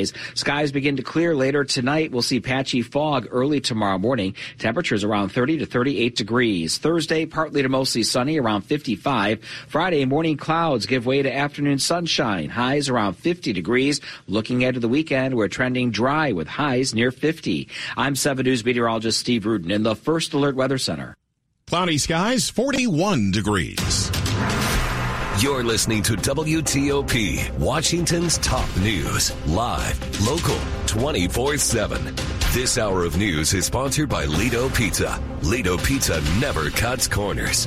Skies begin to clear later tonight. We'll see patchy fog early tomorrow morning. Temperatures around 30 to 38 degrees. Thursday, partly to mostly sunny, around 55. Friday, morning clouds give way to afternoon sunshine. Highs around 50 degrees. Looking ahead to the weekend, we're trending dry with highs near 50. I'm 7 News meteorologist Steve Rudin in the First Alert Weather Center. Cloudy skies, 41 degrees. You're listening to WTOP, Washington's top news, live, local, 24 7. This hour of news is sponsored by Lido Pizza. Lido Pizza never cuts corners.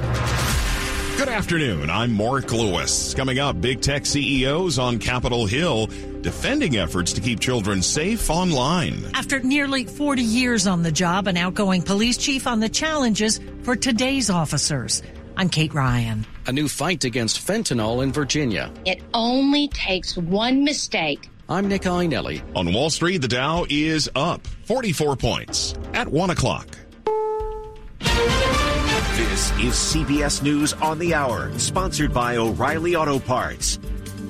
Good afternoon. I'm Mark Lewis. Coming up, big tech CEOs on Capitol Hill defending efforts to keep children safe online. After nearly 40 years on the job, an outgoing police chief on the challenges for today's officers. I'm Kate Ryan. A new fight against fentanyl in Virginia. It only takes one mistake. I'm Nick Iannelli. On Wall Street, the Dow is up 44 points at 1 o'clock. This is CBS News on the Hour, sponsored by O'Reilly Auto Parts.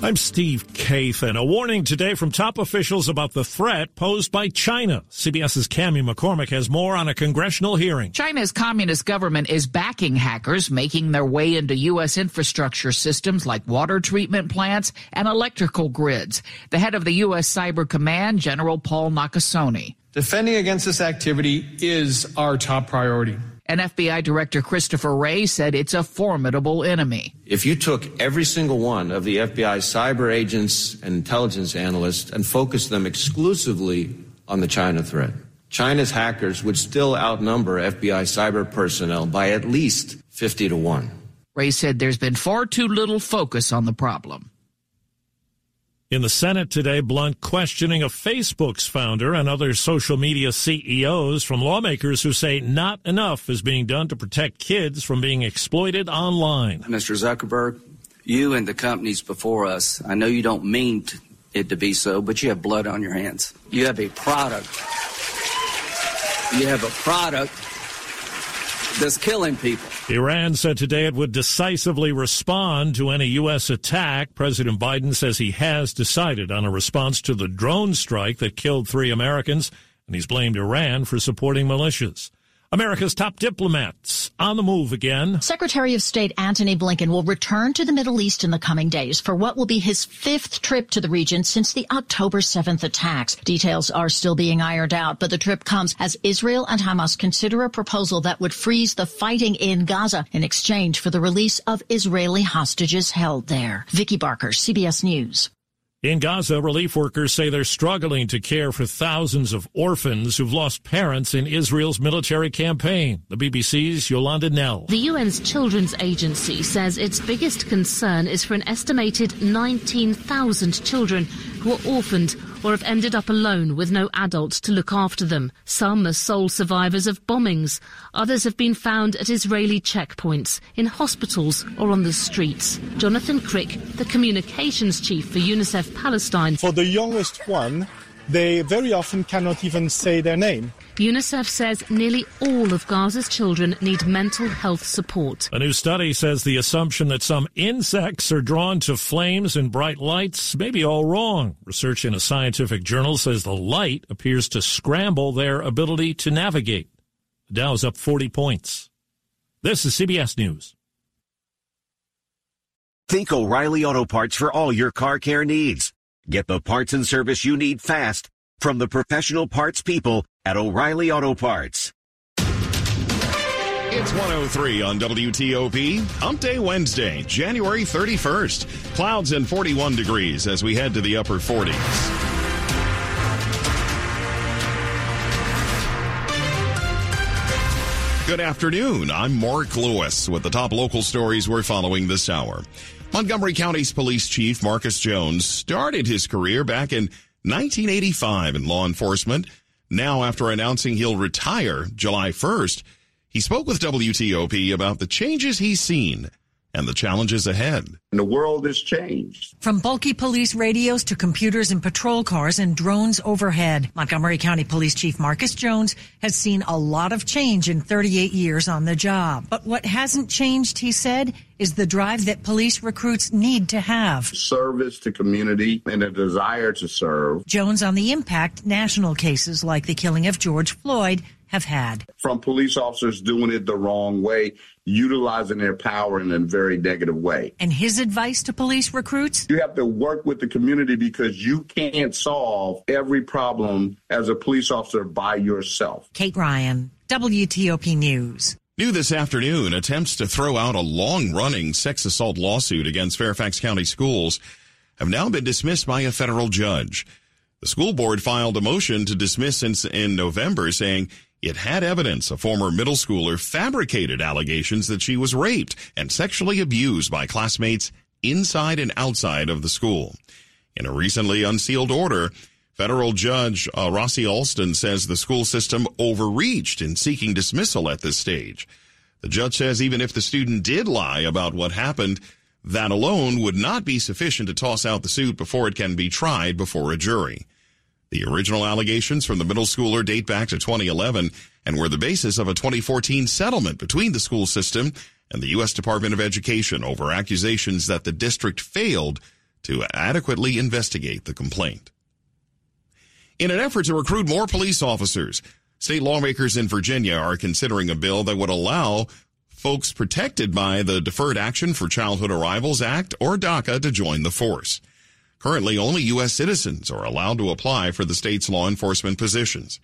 I'm Steve Kathan. A warning today from top officials about the threat posed by China. CBS's Cami McCormick has more on a congressional hearing. China's communist government is backing hackers making their way into U.S. infrastructure systems like water treatment plants and electrical grids. The head of the U.S. Cyber Command, General Paul Nakasone. Defending against this activity is our top priority. And FBI Director Christopher Wray said it's a formidable enemy. If you took every single one of the FBI's cyber agents and intelligence analysts and focused them exclusively on the China threat, China's hackers would still outnumber FBI cyber personnel by at least 50 to 1. Wray said there's been far too little focus on the problem. In the Senate today, Blunt questioning of Facebook's founder and other social media CEOs from lawmakers who say not enough is being done to protect kids from being exploited online. Mr. Zuckerberg, you and the companies before us, I know you don't mean it to be so, but you have blood on your hands. You have a product. You have a product that's killing people. Iran said today it would decisively respond to any U.S. attack. President Biden says he has decided on a response to the drone strike that killed three Americans, and he's blamed Iran for supporting militias. America's top diplomats on the move again. Secretary of State Antony Blinken will return to the Middle East in the coming days for what will be his fifth trip to the region since the October 7th attacks. Details are still being ironed out, but the trip comes as Israel and Hamas consider a proposal that would freeze the fighting in Gaza in exchange for the release of Israeli hostages held there. Vicki Barker, CBS News. In Gaza, relief workers say they're struggling to care for thousands of orphans who've lost parents in Israel's military campaign. The BBC's Yolande Knell. The UN's Children's Agency says its biggest concern is for an estimated 19,000 children who are orphaned or have ended up alone with no adults to look after them. Some are sole survivors of bombings. Others have been found at Israeli checkpoints, in hospitals, or on the streets. Jonathan Crickx, the communications chief for UNICEF Palestine. For the youngest one, they very often cannot even say their name. UNICEF says nearly all of Gaza's children need mental health support. A new study says the assumption that some insects are drawn to flames and bright lights may be all wrong. Research in a scientific journal says the light appears to scramble their ability to navigate. The Dow's up 40 points. This is CBS News. Think O'Reilly Auto Parts for all your car care needs. Get the parts and service you need fast from the professional parts people at O'Reilly Auto Parts. It's 103 on WTOP. Hump Day Wednesday, January 31st. Clouds and 41 degrees as we head to the upper 40s. Good afternoon. I'm Mark Lewis with the top local stories we're following this hour. Montgomery County's police chief Marcus Jones started his career back in 1985 in law enforcement. Now, after announcing he'll retire July 1st, he spoke with WTOP about the changes he's seen and the challenges ahead. And the world has changed. From bulky police radios to computers in patrol cars and drones overhead, Montgomery County Police Chief Marcus Jones has seen a lot of change in 38 years on the job. But what hasn't changed, he said, is the drive that police recruits need to have. Service to community and a desire to serve. Jones on the impact national cases like the killing of George Floyd have had. From police officers doing it the wrong way, utilizing their power in a very negative way. And his advice to police recruits? You have to work with the community because you can't solve every problem as a police officer by yourself. Kate Ryan, WTOP News. New this afternoon, attempts to throw out a long running sex assault lawsuit against Fairfax County schools have now been dismissed by a federal judge. The school board filed a motion to dismiss in, in November saying it had evidence a former middle schooler fabricated allegations that she was raped and sexually abused by classmates inside and outside of the school. In a recently unsealed order, federal judge uh, Rossie Alston says the school system overreached in seeking dismissal at this stage. The judge says even if the student did lie about what happened, that alone would not be sufficient to toss out the suit before it can be tried before a jury. The original allegations from the middle schooler date back to 2011 and were the basis of a 2014 settlement between the school system and the U.S. Department of Education over accusations that the district failed to adequately investigate the complaint. In an effort to recruit more police officers, state lawmakers in Virginia are considering a bill that would allow folks protected by the Deferred Action for Childhood Arrivals Act or DACA to join the force. Currently, only U.S. citizens are allowed to apply for the state's law enforcement positions.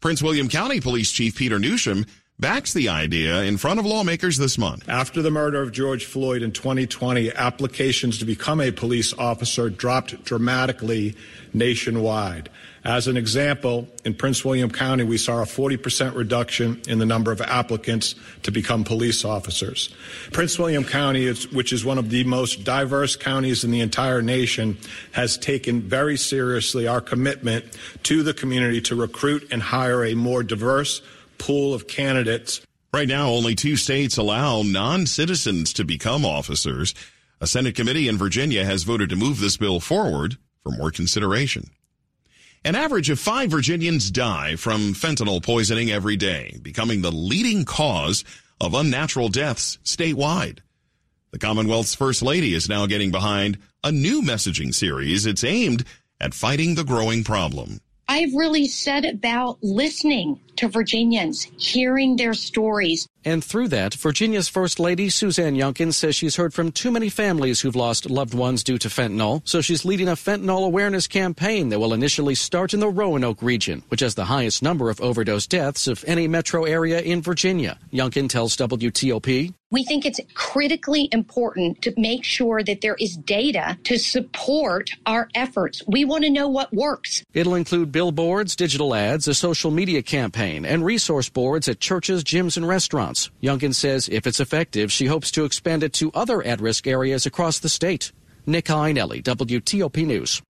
Prince William County Police Chief Peter Newsham backs the idea in front of lawmakers this month. After the murder of George Floyd in 2020, applications to become a police officer dropped dramatically nationwide. As an example, in Prince William County, we saw a 40% reduction in the number of applicants to become police officers. Prince William County, which is one of the most diverse counties in the entire nation, has taken very seriously our commitment to the community to recruit and hire a more diverse pool of candidates. Right now, only two states allow non-citizens to become officers. A Senate committee in Virginia has voted to move this bill forward for more consideration. An average of five Virginians die from fentanyl poisoning every day, becoming the leading cause of unnatural deaths statewide. The Commonwealth's First Lady is now getting behind a new messaging series. It's aimed at fighting the growing problem. I've really said about listening to Virginians, hearing their stories. And through that, Virginia's First Lady, Suzanne Youngkin, says she's heard from too many families who've lost loved ones due to fentanyl. So she's leading a fentanyl awareness campaign that will initially start in the Roanoke region, which has the highest number of overdose deaths of any metro area in Virginia. Youngkin tells WTOP. We think it's critically important to make sure that there is data to support our efforts. We want to know what works. It'll include billboards, digital ads, a social media campaign, and resource boards at churches, gyms, and restaurants. Youngkin says if it's effective, she hopes to expand it to other at-risk areas across the state. Nick Iannelli, WTOP News.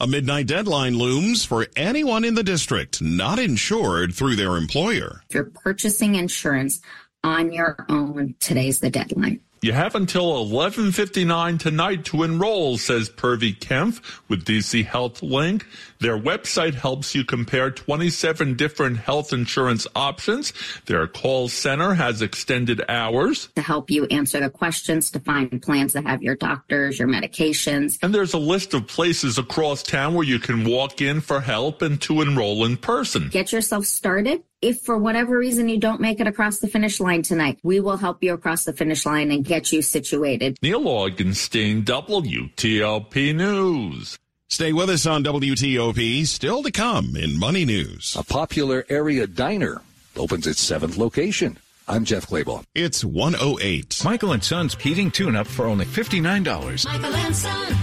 A midnight deadline looms for anyone in the district not insured through their employer. If you're purchasing insurance, on your own. Today's the deadline. You have until 11:59 tonight to enroll, says Purvi Kempf with DC Health Link. Their website helps you compare 27 different health insurance options. Their call center has extended hours to help you answer the questions, to find plans that have your doctors, your medications. And there's a list of places across town where you can walk in for help and to enroll in person. Get yourself started if for whatever reason you don't make it across the finish line tonight, we will help you across the finish line and get you situated. Neil Augenstein, WTOP News. Stay with us on WTOP. Still to come in Money News. A popular area diner opens its seventh location. I'm Jeff Clabaugh. It's 108. Michael and Son's heating tune up for only $59. Michael and Son.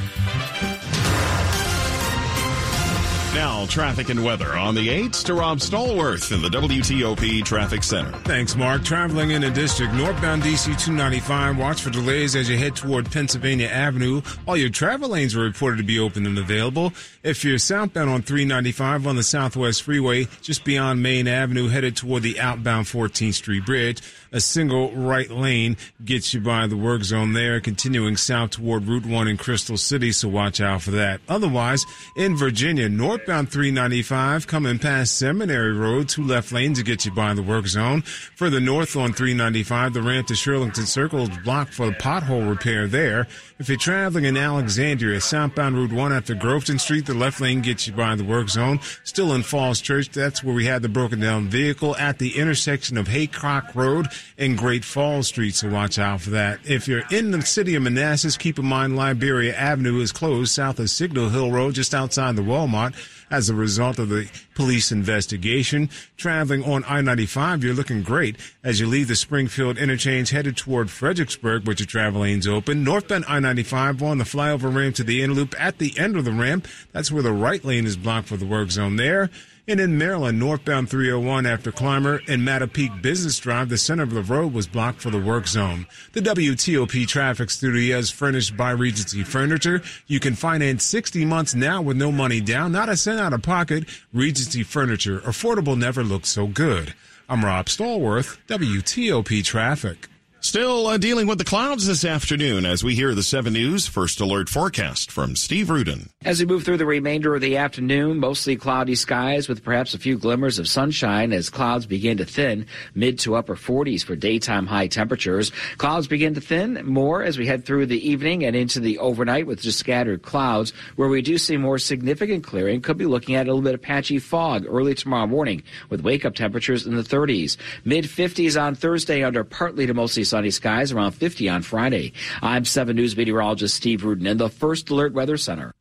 Now, traffic and weather on the 8s to Rob Stallworth in the WTOP Traffic Center. Thanks, Mark. Traveling in the district, northbound DC 295, watch for delays as you head toward Pennsylvania Avenue. All your travel lanes are reported to be open and available. If you're southbound on 395 on the Southwest Freeway, just beyond Main Avenue, headed toward the outbound 14th Street Bridge, a single right lane gets you by the work zone there, continuing south toward Route 1 in Crystal City, so watch out for that. Otherwise, in Virginia, northbound 395 coming past Seminary Road, two left lanes to get you by the work zone. Further north on 395, the ramp to Shirlington Circle is blocked for the pothole repair there. If you're traveling in Alexandria, southbound Route 1 after Groveton Street, the left lane gets you by the work zone. Still in Falls Church, that's where we had the broken down vehicle at the intersection of Haycock Road and Great Falls Street, so watch out for that. If you're in the city of Manassas, keep in mind Liberia Avenue is closed south of Signal Hill Road, just outside the Walmart as a result of the police investigation. Traveling on I-95, you're looking great as you leave the Springfield interchange headed toward Fredericksburg, which your travel lanes open. Northbound I-95 on the flyover ramp to the inner loop at the end of the ramp. That's where the right lane is blocked for the work zone there. And in Maryland, northbound 301 after Clymer and Mattapique Business Drive, the center of the road was blocked for the work zone. The WTOP traffic studio is furnished by Regency Furniture. You can finance 60 months now with no money down, not a cent out of pocket. Regency Furniture, affordable never looked so good. I'm Rob Stallworth, WTOP Traffic. Still uh, dealing with the clouds this afternoon as we hear the 7 News First Alert forecast from Steve Rudin. As we move through the remainder of the afternoon, mostly cloudy skies with perhaps a few glimmers of sunshine as clouds begin to thin, mid to upper 40s for daytime high temperatures. Clouds begin to thin more as we head through the evening and into the overnight with just scattered clouds. Where we do see more significant clearing, could be looking at a little bit of patchy fog early tomorrow morning with wake up temperatures in the 30s. Mid 50s on Thursday under partly to mostly sunny skies, around 50 on Friday. I'm 7 News meteorologist Steve Rudin in the First Alert Weather Center.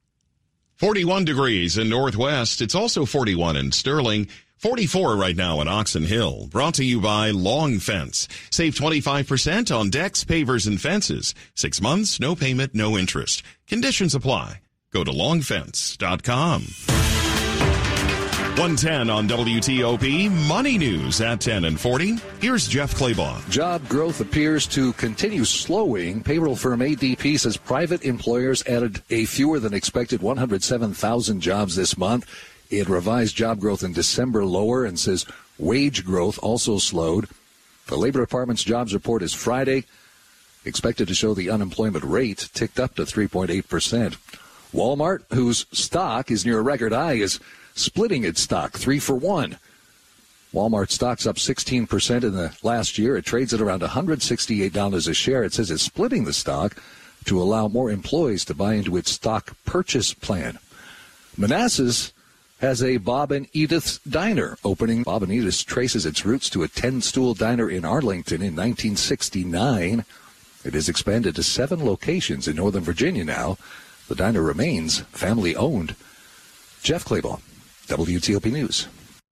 41 degrees in Northwest. It's also 41 in Sterling. 44 right now in Oxon Hill. Brought to you by Long Fence. Save 25% on decks, pavers, and fences. Six months, no payment, no interest. Conditions apply. Go to longfence.com. 110 on WTOP. Money news at 10 and 40. Here's Jeff Clabaugh. Job growth appears to continue slowing. Payroll firm ADP says private employers added a fewer than expected 107,000 jobs this month. It revised job growth in December lower and says wage growth also slowed. The Labor Department's jobs report is Friday, expected to show the unemployment rate ticked up to 3.8%. Walmart, whose stock is near a record high, is splitting its stock three for one. Walmart stock's up 16% in the last year. It trades at around $168 a share. It says it's splitting the stock to allow more employees to buy into its stock purchase plan. Manassas has a Bob and Edith's Diner opening. Bob and Edith's traces its roots to a 10 stool diner in Arlington in 1969. It has expanded to seven locations in Northern Virginia now. The diner remains family owned. Jeff Clabaugh. WTOP News.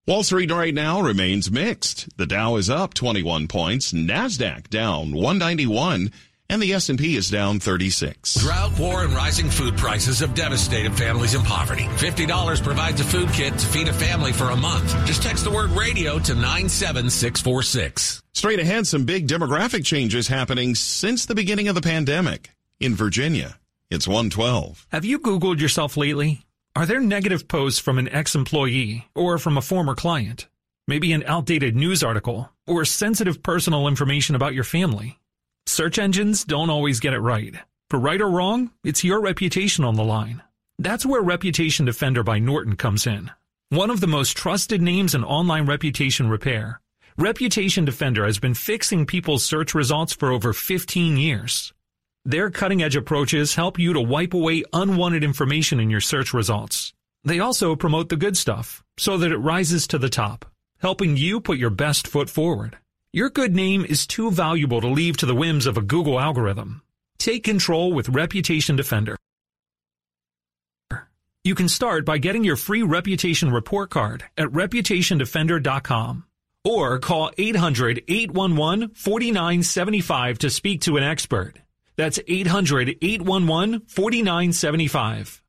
Wall Street right now remains mixed. The Dow is up 21 points, Nasdaq down 191, and the S&P is down 36. Drought, war, and rising food prices have devastated families in poverty. $50 provides a food kit to feed a family for a month. Just text the word radio to 97646. Straight ahead, some big demographic changes happening since the beginning of the pandemic in Virginia. It's 112. Have you Googled yourself lately? Are there negative posts from an ex-employee or from a former client? Maybe an outdated news article or sensitive personal information about your family? Search engines don't always get it right. For right or wrong, it's your reputation on the line. That's where Reputation Defender by Norton comes in. One of the most trusted names in online reputation repair. Reputation Defender has been fixing people's search results for over 15 years. Their cutting edge approaches help you to wipe away unwanted information in your search results. They also promote the good stuff so that it rises to the top, helping you put your best foot forward. Your good name is too valuable to leave to the whims of a Google algorithm. Take control with Reputation Defender. You can start by getting your free reputation report card at reputationdefender.com or call 800-811-4975 to speak to an expert. That's 800 811 4975.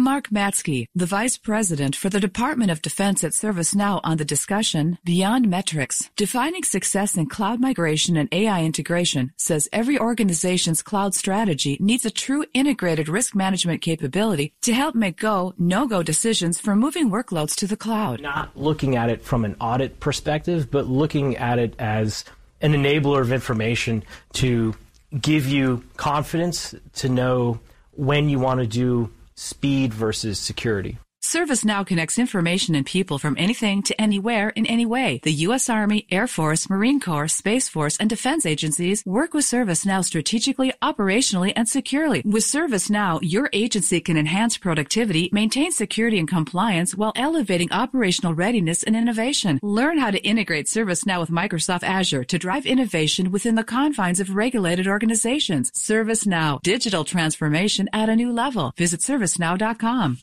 Mark Matsky, the Vice President for the Department of Defense at ServiceNow on the discussion Beyond Metrics, Defining Success in Cloud Migration and AI Integration, says every organization's cloud strategy needs a true integrated risk management capability to help make go, no-go decisions for moving workloads to the cloud. Not looking at it from an audit perspective, but looking at it as an enabler of information to give you confidence to know when you want to do speed versus security. ServiceNow connects information and people from anything to anywhere in any way. The U.S. Army, Air Force, Marine Corps, Space Force, and defense agencies work with ServiceNow strategically, operationally, and securely. With ServiceNow, your agency can enhance productivity, maintain security and compliance while elevating operational readiness and innovation. Learn how to integrate ServiceNow with Microsoft Azure to drive innovation within the confines of regulated organizations. ServiceNow, digital transformation at a new level. Visit servicenow.com.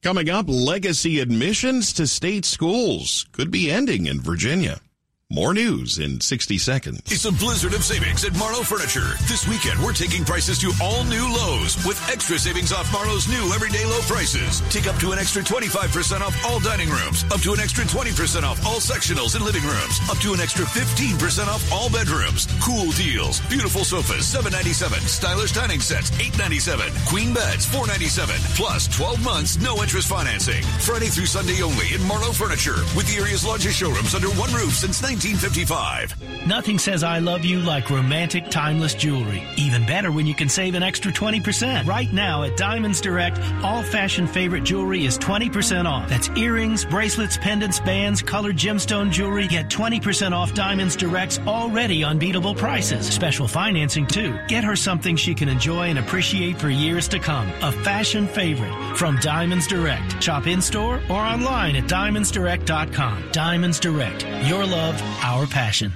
Coming up, legacy admissions to state schools could be ending in Virginia. More news in 60 seconds. It's a blizzard of savings at Marlowe Furniture. This weekend, we're taking prices to all new lows with extra savings off Marlowe's new everyday low prices. Take up to an extra 25% off all dining rooms, up to an extra 20% off all sectionals and living rooms, up to an extra 15% off all bedrooms. Cool deals. Beautiful sofas, 797. Stylish dining sets, 897. Queen beds, 497. Plus 12 months, no interest financing. Friday through Sunday only in Marlowe Furniture with the area's largest showrooms under one roof since 19 1955. Nothing says I love you like romantic, timeless jewelry. Even better when you can save an extra 20%. Right now at Diamonds Direct, all fashion favorite jewelry is 20% off. That's earrings, bracelets, pendants, bands, colored gemstone jewelry. Get 20% off Diamonds Direct's already unbeatable prices. Special financing too. Get her something she can enjoy and appreciate for years to come. A fashion favorite from Diamonds Direct. Shop in store or online at diamondsdirect.com. Diamonds Direct. Your love, our passion.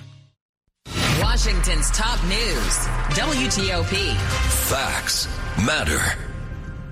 Washington's top news, WTOP. Facts matter.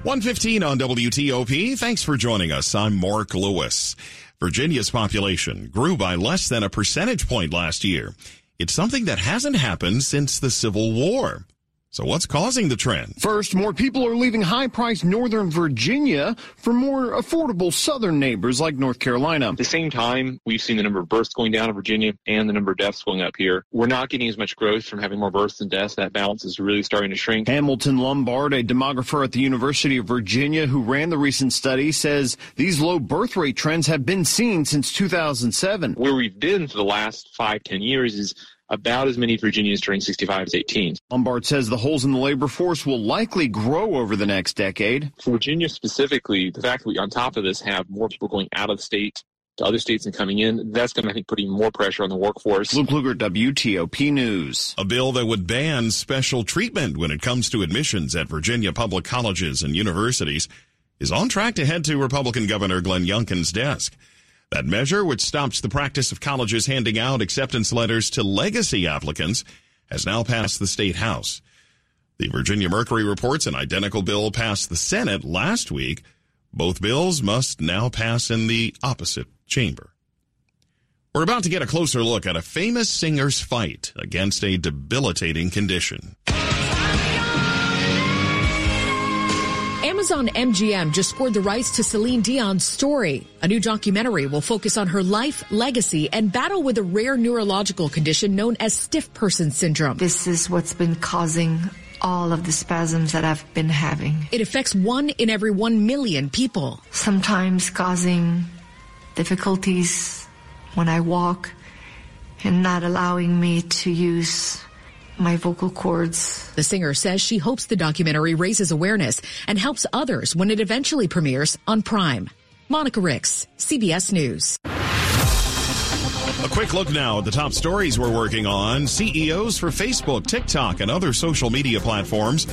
115 on WTOP. Thanks for joining us. I'm Mark Lewis. Virginia's population grew by less than a percentage point last year. It's something that hasn't happened since the Civil War. So what's causing the trend? First, more people are leaving high-priced Northern Virginia for more affordable Southern neighbors like North Carolina. At the same time, we've seen the number of births going down in Virginia and the number of deaths going up here. We're not getting as much growth from having more births than deaths. That balance is really starting to shrink. Hamilton Lombard, a demographer at the University of Virginia who ran the recent study, says these low birth rate trends have been seen since 2007. Where we've been for the last five, ten years is about as many Virginians turning 65 as 18. Lombard says the holes in the labor force will likely grow over the next decade. For Virginia specifically, the fact that we, on top of this, have more people going out of the state to other states and coming in, that's going to, I think, put even more pressure on the workforce. Luke Lukert, WTOP News. A bill that would ban special treatment when it comes to admissions at Virginia public colleges and universities is on track to head to Republican Governor Glenn Youngkin's desk. That measure, which stops the practice of colleges handing out acceptance letters to legacy applicants, has now passed the state house. The Virginia Mercury reports an identical bill passed the Senate last week. Both bills must now pass in the opposite chamber. We're about to get a closer look at a famous singer's fight against a debilitating condition. Amazon MGM just scored the rights to Celine Dion's story. A new documentary will focus on her life, legacy, and battle with a rare neurological condition known as stiff person syndrome. This is what's been causing all of the spasms that I've been having. It affects one in every one million people. Sometimes causing difficulties when I walk and not allowing me to use my vocal cords. The singer says she hopes the documentary raises awareness and helps others when it eventually premieres on Prime. Monica Ricks, CBS News. A quick look now at the top stories we're working on. CEOs for Facebook, TikTok, and other social media platforms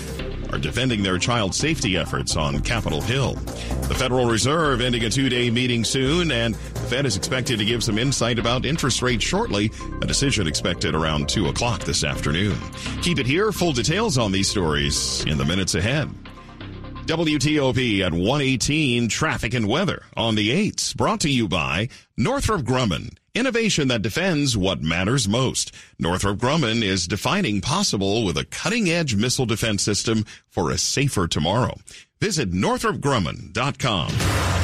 are defending their child safety efforts on Capitol Hill. The Federal Reserve ending a two day meeting soon, and the Fed is expected to give some insight about interest rates shortly. A decision expected around 2 o'clock this afternoon. Keep it here. Full details on these stories in the minutes ahead. WTOP at 118 traffic and weather on the 8s brought to you by Northrop Grumman. Innovation that defends what matters most. Northrop Grumman is defining possible with a cutting edge missile defense system for a safer tomorrow. Visit northropgrumman.com.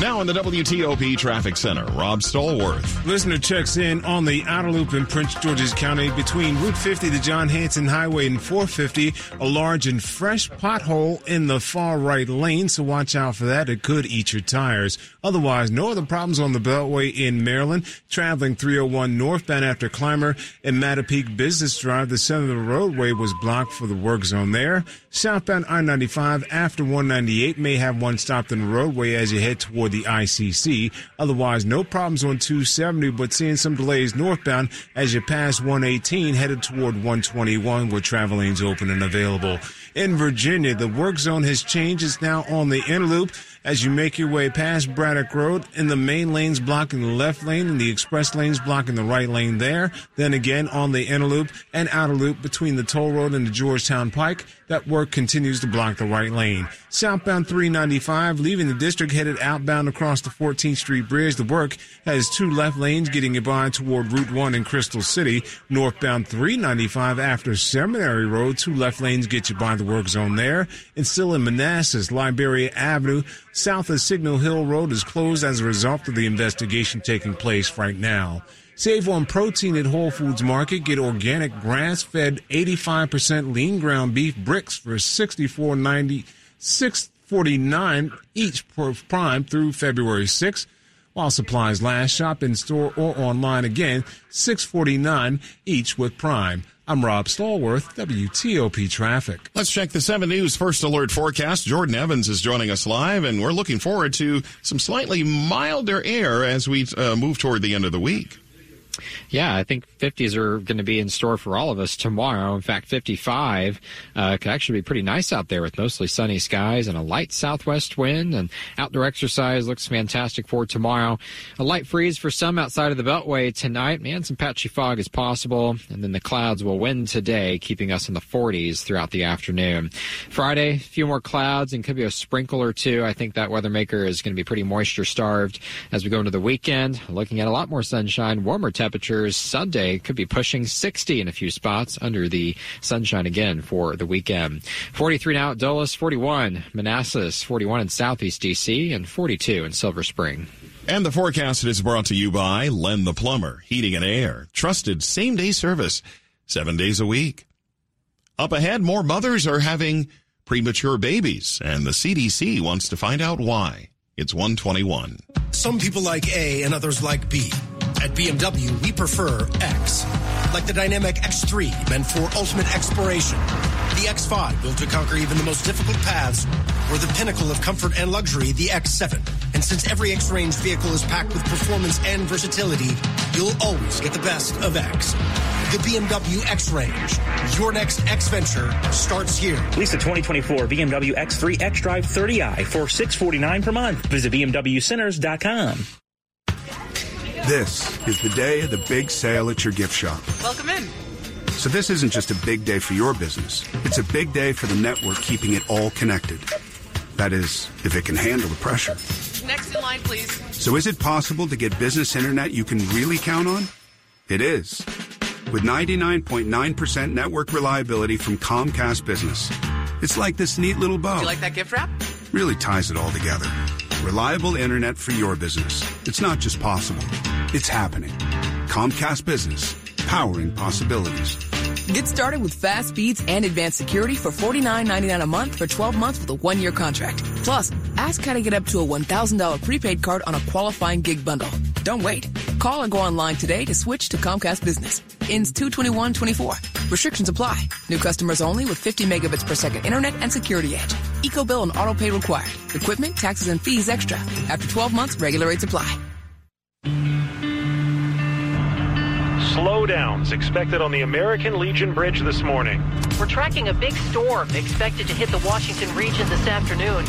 Now in the WTOP Traffic Center, Rob Stallworth. Listener checks in on the outer loop in Prince George's County between Route 50, the John Hanson Highway, and 450. A large and fresh pothole in the far right lane, so watch out for that. It could eat your tires. Otherwise, no other problems on the Beltway in Maryland. Traveling 301 northbound after Clymer and Mattapique Business Drive, the center of the roadway was blocked for the work zone there. Southbound I-95 after 198 may have one stopped in the roadway as you head toward the ICC. Otherwise, no problems on 270, but seeing some delays northbound as you pass 118 headed toward 121 where travel lanes open and available. In Virginia, the work zone has changed. It's now on the inner loop as you make your way past Braddock Road in the main lanes blocking the left lane and the express lanes blocking the right lane there. Then again on the inner loop and outer loop between the toll road and the Georgetown Pike. That work continues to block the right lane. Southbound 395 leaving the district headed outbound across the 14th Street Bridge. The work has two left lanes getting you by toward Route 1 in Crystal City. Northbound 395 after Seminary Road, two left lanes get you by the work zone there. And still in Manassas, Liberia Avenue, south of Signal Hill Road is closed as a result of the investigation taking place right now. Save on protein at Whole Foods Market. Get organic grass-fed 85% lean ground beef bricks for 64.90 649 each per prime through February 6th. While supplies last, shop in store or online again, 649 each with Prime. I'm Rob Stallworth, WTOP Traffic. Let's check the 7 News First Alert forecast. Jordan Evans is joining us live, and we're looking forward to some slightly milder air as we uh, move toward the end of the week. Yeah, I think 50s are going to be in store for all of us tomorrow. In fact, 55 uh, could actually be pretty nice out there with mostly sunny skies and a light southwest wind. And outdoor exercise looks fantastic for tomorrow. A light freeze for some outside of the Beltway tonight. Man, some patchy fog is possible. And then the clouds will win today, keeping us in the 40s throughout the afternoon. Friday, a few more clouds and could be a sprinkle or two. I think that weather maker is going to be pretty moisture starved as we go into the weekend. Looking at a lot more sunshine, warmer temperatures temperatures Sunday could be pushing 60 in a few spots under the sunshine again for the weekend. 43 now at Dulles, 41 Manassas, 41 in Southeast DC, and 42 in Silver Spring. And the forecast is brought to you by Len the Plumber, Heating and Air, trusted same day service, seven days a week. Up ahead, more mothers are having premature babies, and the CDC wants to find out why. It's 121. Some people like A and others like B. At BMW, we prefer X. Like the dynamic X3, meant for ultimate exploration. The X5, built to conquer even the most difficult paths. Or the pinnacle of comfort and luxury, the X7. And since every X-Range vehicle is packed with performance and versatility, you'll always get the best of X. The BMW X-Range. Your next X venture starts here. Lease a 2024 BMW X3 X-Drive 30i for 649 per month. Visit BMWCenters.com. This is the day of the big sale at your gift shop. Welcome in. So this isn't just a big day for your business. It's a big day for the network keeping it all connected. That is, if it can handle the pressure. Next in line, please. So is it possible to get business internet you can really count on? It is. With 99.9% network reliability from Comcast Business. It's like this neat little bow. Do you like that gift wrap? Really ties it all together. Reliable internet for your business. It's not just possible, it's happening. Comcast Business, powering possibilities. Get started with fast speeds and advanced security for $49.99 a month for 12 months with a one year contract. Plus, ask how to get up to a $1,000 prepaid card on a qualifying gig bundle. Don't wait. Call or go online today to switch to Comcast Business. Ends 22124. Restrictions apply. New customers only with 50 megabits per second internet and security edge. Eco bill and auto pay required. Equipment, taxes, and fees extra. After 12 months, regular rates apply. Slowdowns expected on the American Legion Bridge this morning. We're tracking a big storm expected to hit the Washington region this afternoon.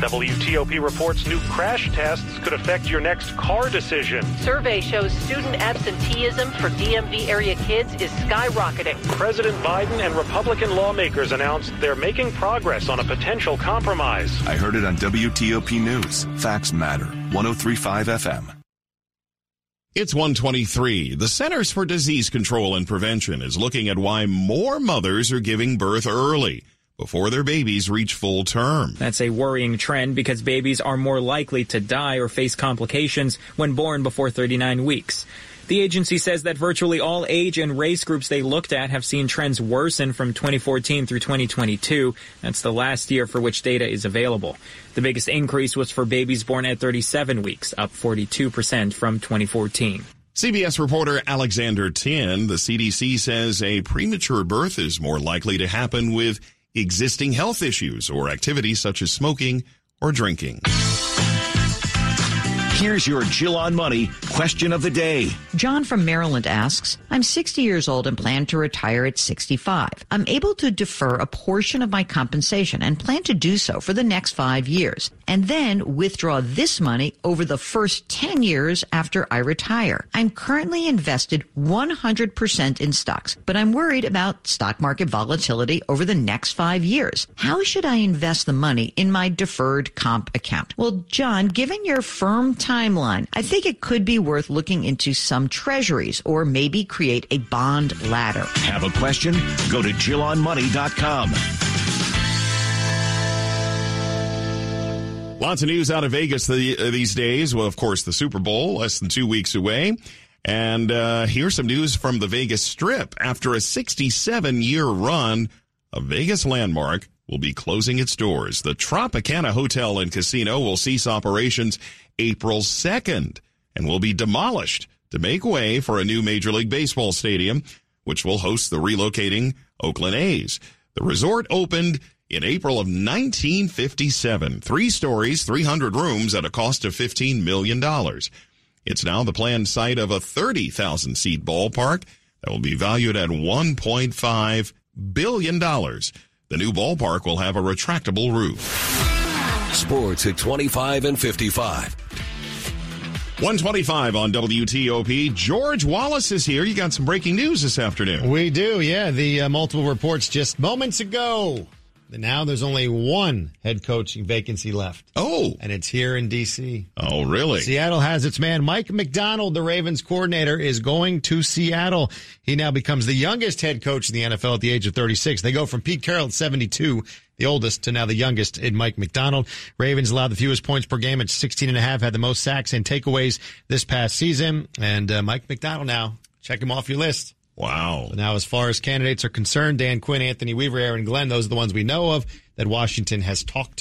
WTOP reports new crash tests could affect your next car decision. Survey shows student absenteeism for DMV area kids is skyrocketing. President Biden and Republican lawmakers announced they're making progress on a potential compromise. I heard it on WTOP News. Facts matter. 1035 FM. It's 123. The Centers for Disease Control and Prevention is looking at why more mothers are giving birth early. before their babies reach full term. That's a worrying trend because babies are more likely to die or face complications when born before 39 weeks. The agency says that virtually all age and race groups they looked at have seen trends worsen from 2014 through 2022. That's the last year for which data is available. The biggest increase was for babies born at 37 weeks, up 42% from 2014. CBS reporter Alexander Tin, the CDC says a premature birth is more likely to happen with existing health issues or activities such as smoking or drinking. Here's your Jill on Money question of the day. John from Maryland asks, I'm 60 years old and plan to retire at 65. I'm able to defer a portion of my compensation and plan to do so for the next five years and then withdraw this money over the first 10 years after I retire. I'm currently invested 100% in stocks, but I'm worried about stock market volatility over the next five years. How should I invest the money in my deferred comp account? Well, John, given your firm timeline, I think it could be worth looking into some treasuries or maybe create a bond ladder. Have a question? Go to JillOnMoney.com. Lots of news out of Vegas the, uh, these days. Well, of course, the Super Bowl less than two weeks away. And uh, here's some news from the Vegas Strip. After a 67 year run, a Vegas landmark will be closing its doors. The Tropicana Hotel and Casino will cease operations April 2nd and will be demolished to make way for a new Major League Baseball stadium, which will host the relocating Oakland A's. The resort opened in April of 1957. Three stories, 300 rooms at a cost of $15 million. It's now the planned site of a 30,000 seat ballpark that will be valued at $1.5 billion. The new ballpark will have a retractable roof. Sports at 25 and 55. 125 on WTOP. George Wallace is here. You got some breaking news this afternoon. We do, yeah. The uh, multiple reports just moments ago. Now there's only one head coaching vacancy left. Oh. And it's here in D.C. Oh, really? Seattle has its man. Mike Macdonald, the Ravens coordinator, is going to Seattle. He now becomes the youngest head coach in the NFL at the age of 36. They go from Pete Carroll at 72 the oldest to now the youngest in Mike Macdonald. Ravens allowed the fewest points per game at 16 and a half, had the most sacks and takeaways this past season. And uh, Mike Macdonald now, check him off your list. Wow. So now, as far as candidates are concerned, Dan Quinn, Anthony Weaver, Aaron Glenn, those are the ones we know of that Washington has talked